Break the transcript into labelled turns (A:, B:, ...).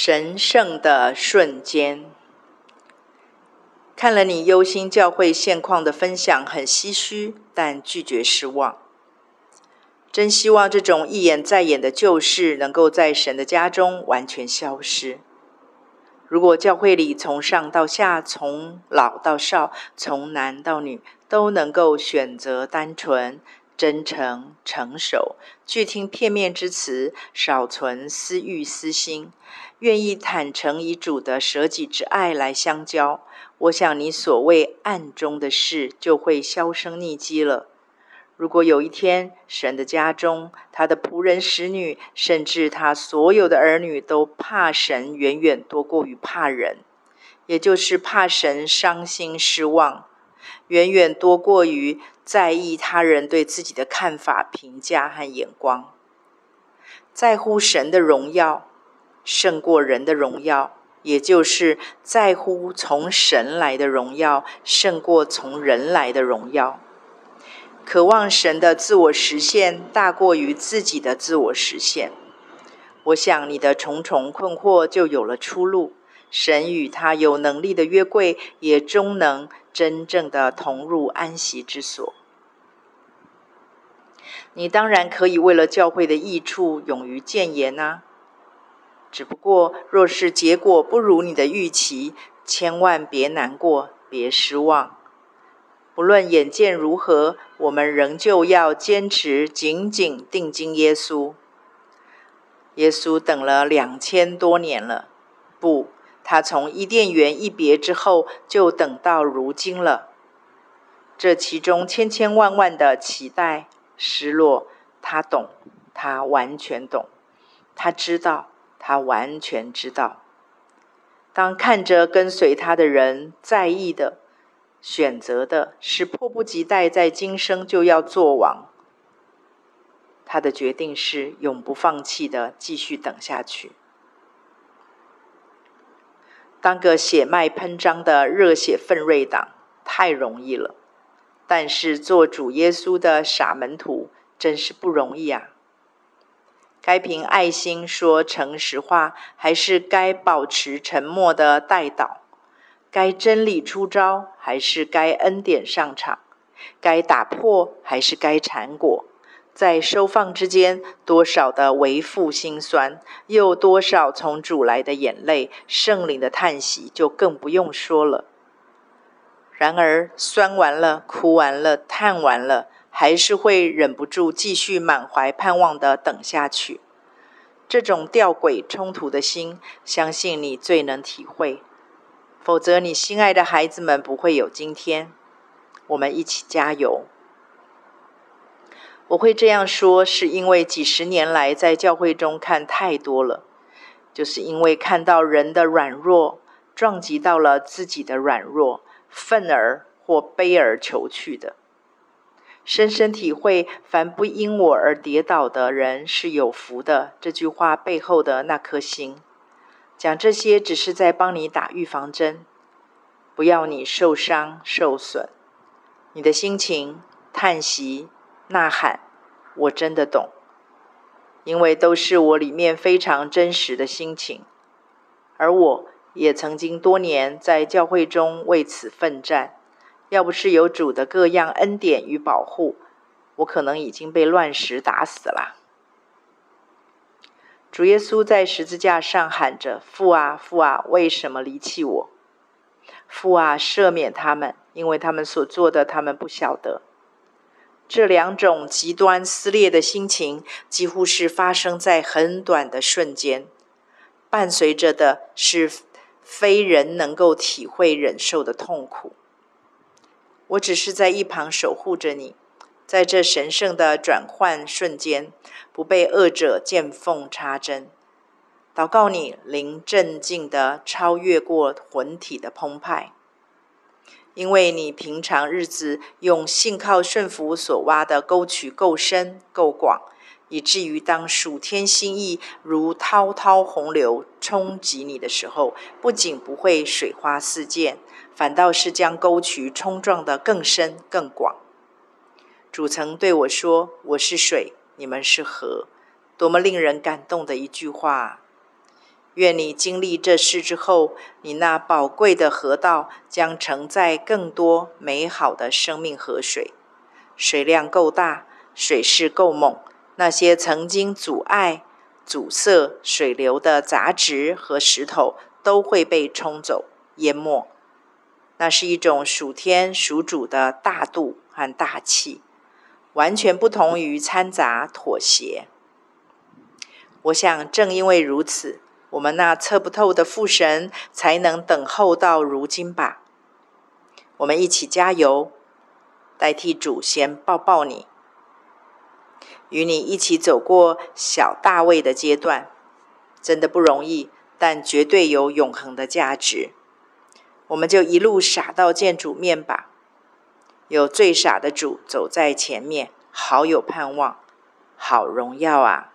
A: 神圣的瞬间。看了你忧心教会现况的分享，很唏嘘，但拒绝失望。真希望这种一演再演的旧事能够在神的家中完全消失。如果教会里从上到下，从老到少，从男到女，都能够选择单纯、真诚、成熟，拒听片面之词，少存私欲私心，愿意坦诚以主的舍己之爱来相交，我想你所谓暗中的事就会销声匿迹了。如果有一天，神的家中，他的仆人、使女，甚至他所有的儿女，都怕神远远多过于怕人，也就是怕神伤心失望，远远多过于在意他人对自己的看法、评价和眼光，在乎神的荣耀胜过人的荣耀，也就是在乎从神来的荣耀胜过从人来的荣耀。渴望神的自我实现大过于自己的自我实现，我想你的重重困惑就有了出路。神与他有能力的约柜也终能真正的同入安息之所。你当然可以为了教会的益处勇于谏言呐、啊，只不过若是结果不如你的预期，千万别难过，别失望。不论眼见如何，我们仍旧要坚持紧紧定睛耶稣。耶稣等了两千多年了，不，他从伊甸园一别之后就等到如今了。这其中千千万万的期待、失落，他懂，他完全懂，他知道，他完全知道。当看着跟随他的人在意的。选择的是迫不及待在今生就要做王。他的决定是永不放弃的，继续等下去。当个血脉喷张的热血奋锐党太容易了，但是做主耶稣的傻门徒真是不容易啊！该凭爱心说诚实话，还是该保持沉默的代祷？该真理出招，还是该恩典上场？该打破，还是该缠裹？在收放之间，多少的为父心酸，又多少从主来的眼泪、圣灵的叹息，就更不用说了。然而，酸完了，哭完了，叹完了，还是会忍不住继续满怀盼望的等下去。这种吊诡冲突的心，相信你最能体会。否则，你心爱的孩子们不会有今天。我们一起加油。我会这样说，是因为几十年来在教会中看太多了，就是因为看到人的软弱撞击到了自己的软弱，愤而或悲而求去的，深深体会“凡不因我而跌倒的人是有福的”这句话背后的那颗心。讲这些只是在帮你打预防针，不要你受伤受损。你的心情、叹息、呐喊，我真的懂，因为都是我里面非常真实的心情。而我也曾经多年在教会中为此奋战，要不是有主的各样恩典与保护，我可能已经被乱石打死了。主耶稣在十字架上喊着：“父啊，父啊，为什么离弃我？父啊，赦免他们，因为他们所做的，他们不晓得。”这两种极端撕裂的心情，几乎是发生在很短的瞬间，伴随着的是非人能够体会忍受的痛苦。我只是在一旁守护着你。在这神圣的转换瞬间，不被恶者见缝插针。祷告你灵镇静的超越过魂体的澎湃，因为你平常日子用信靠顺服所挖的沟渠够深够广，以至于当属天心意如滔滔洪流冲击你的时候，不仅不会水花四溅，反倒是将沟渠冲撞得更深更广。主曾对我说：“我是水，你们是河。”多么令人感动的一句话！愿你经历这事之后，你那宝贵的河道将承载更多美好的生命河水，水量够大，水势够猛，那些曾经阻碍、阻塞水流的杂质和石头都会被冲走、淹没。那是一种属天属主的大度和大气，完全不同于掺杂妥协。我想，正因为如此。我们那测不透的父神才能等候到如今吧。我们一起加油，代替主先抱抱你，与你一起走过小大卫的阶段，真的不容易，但绝对有永恒的价值。我们就一路傻到见主面吧，有最傻的主走在前面，好有盼望，好荣耀啊！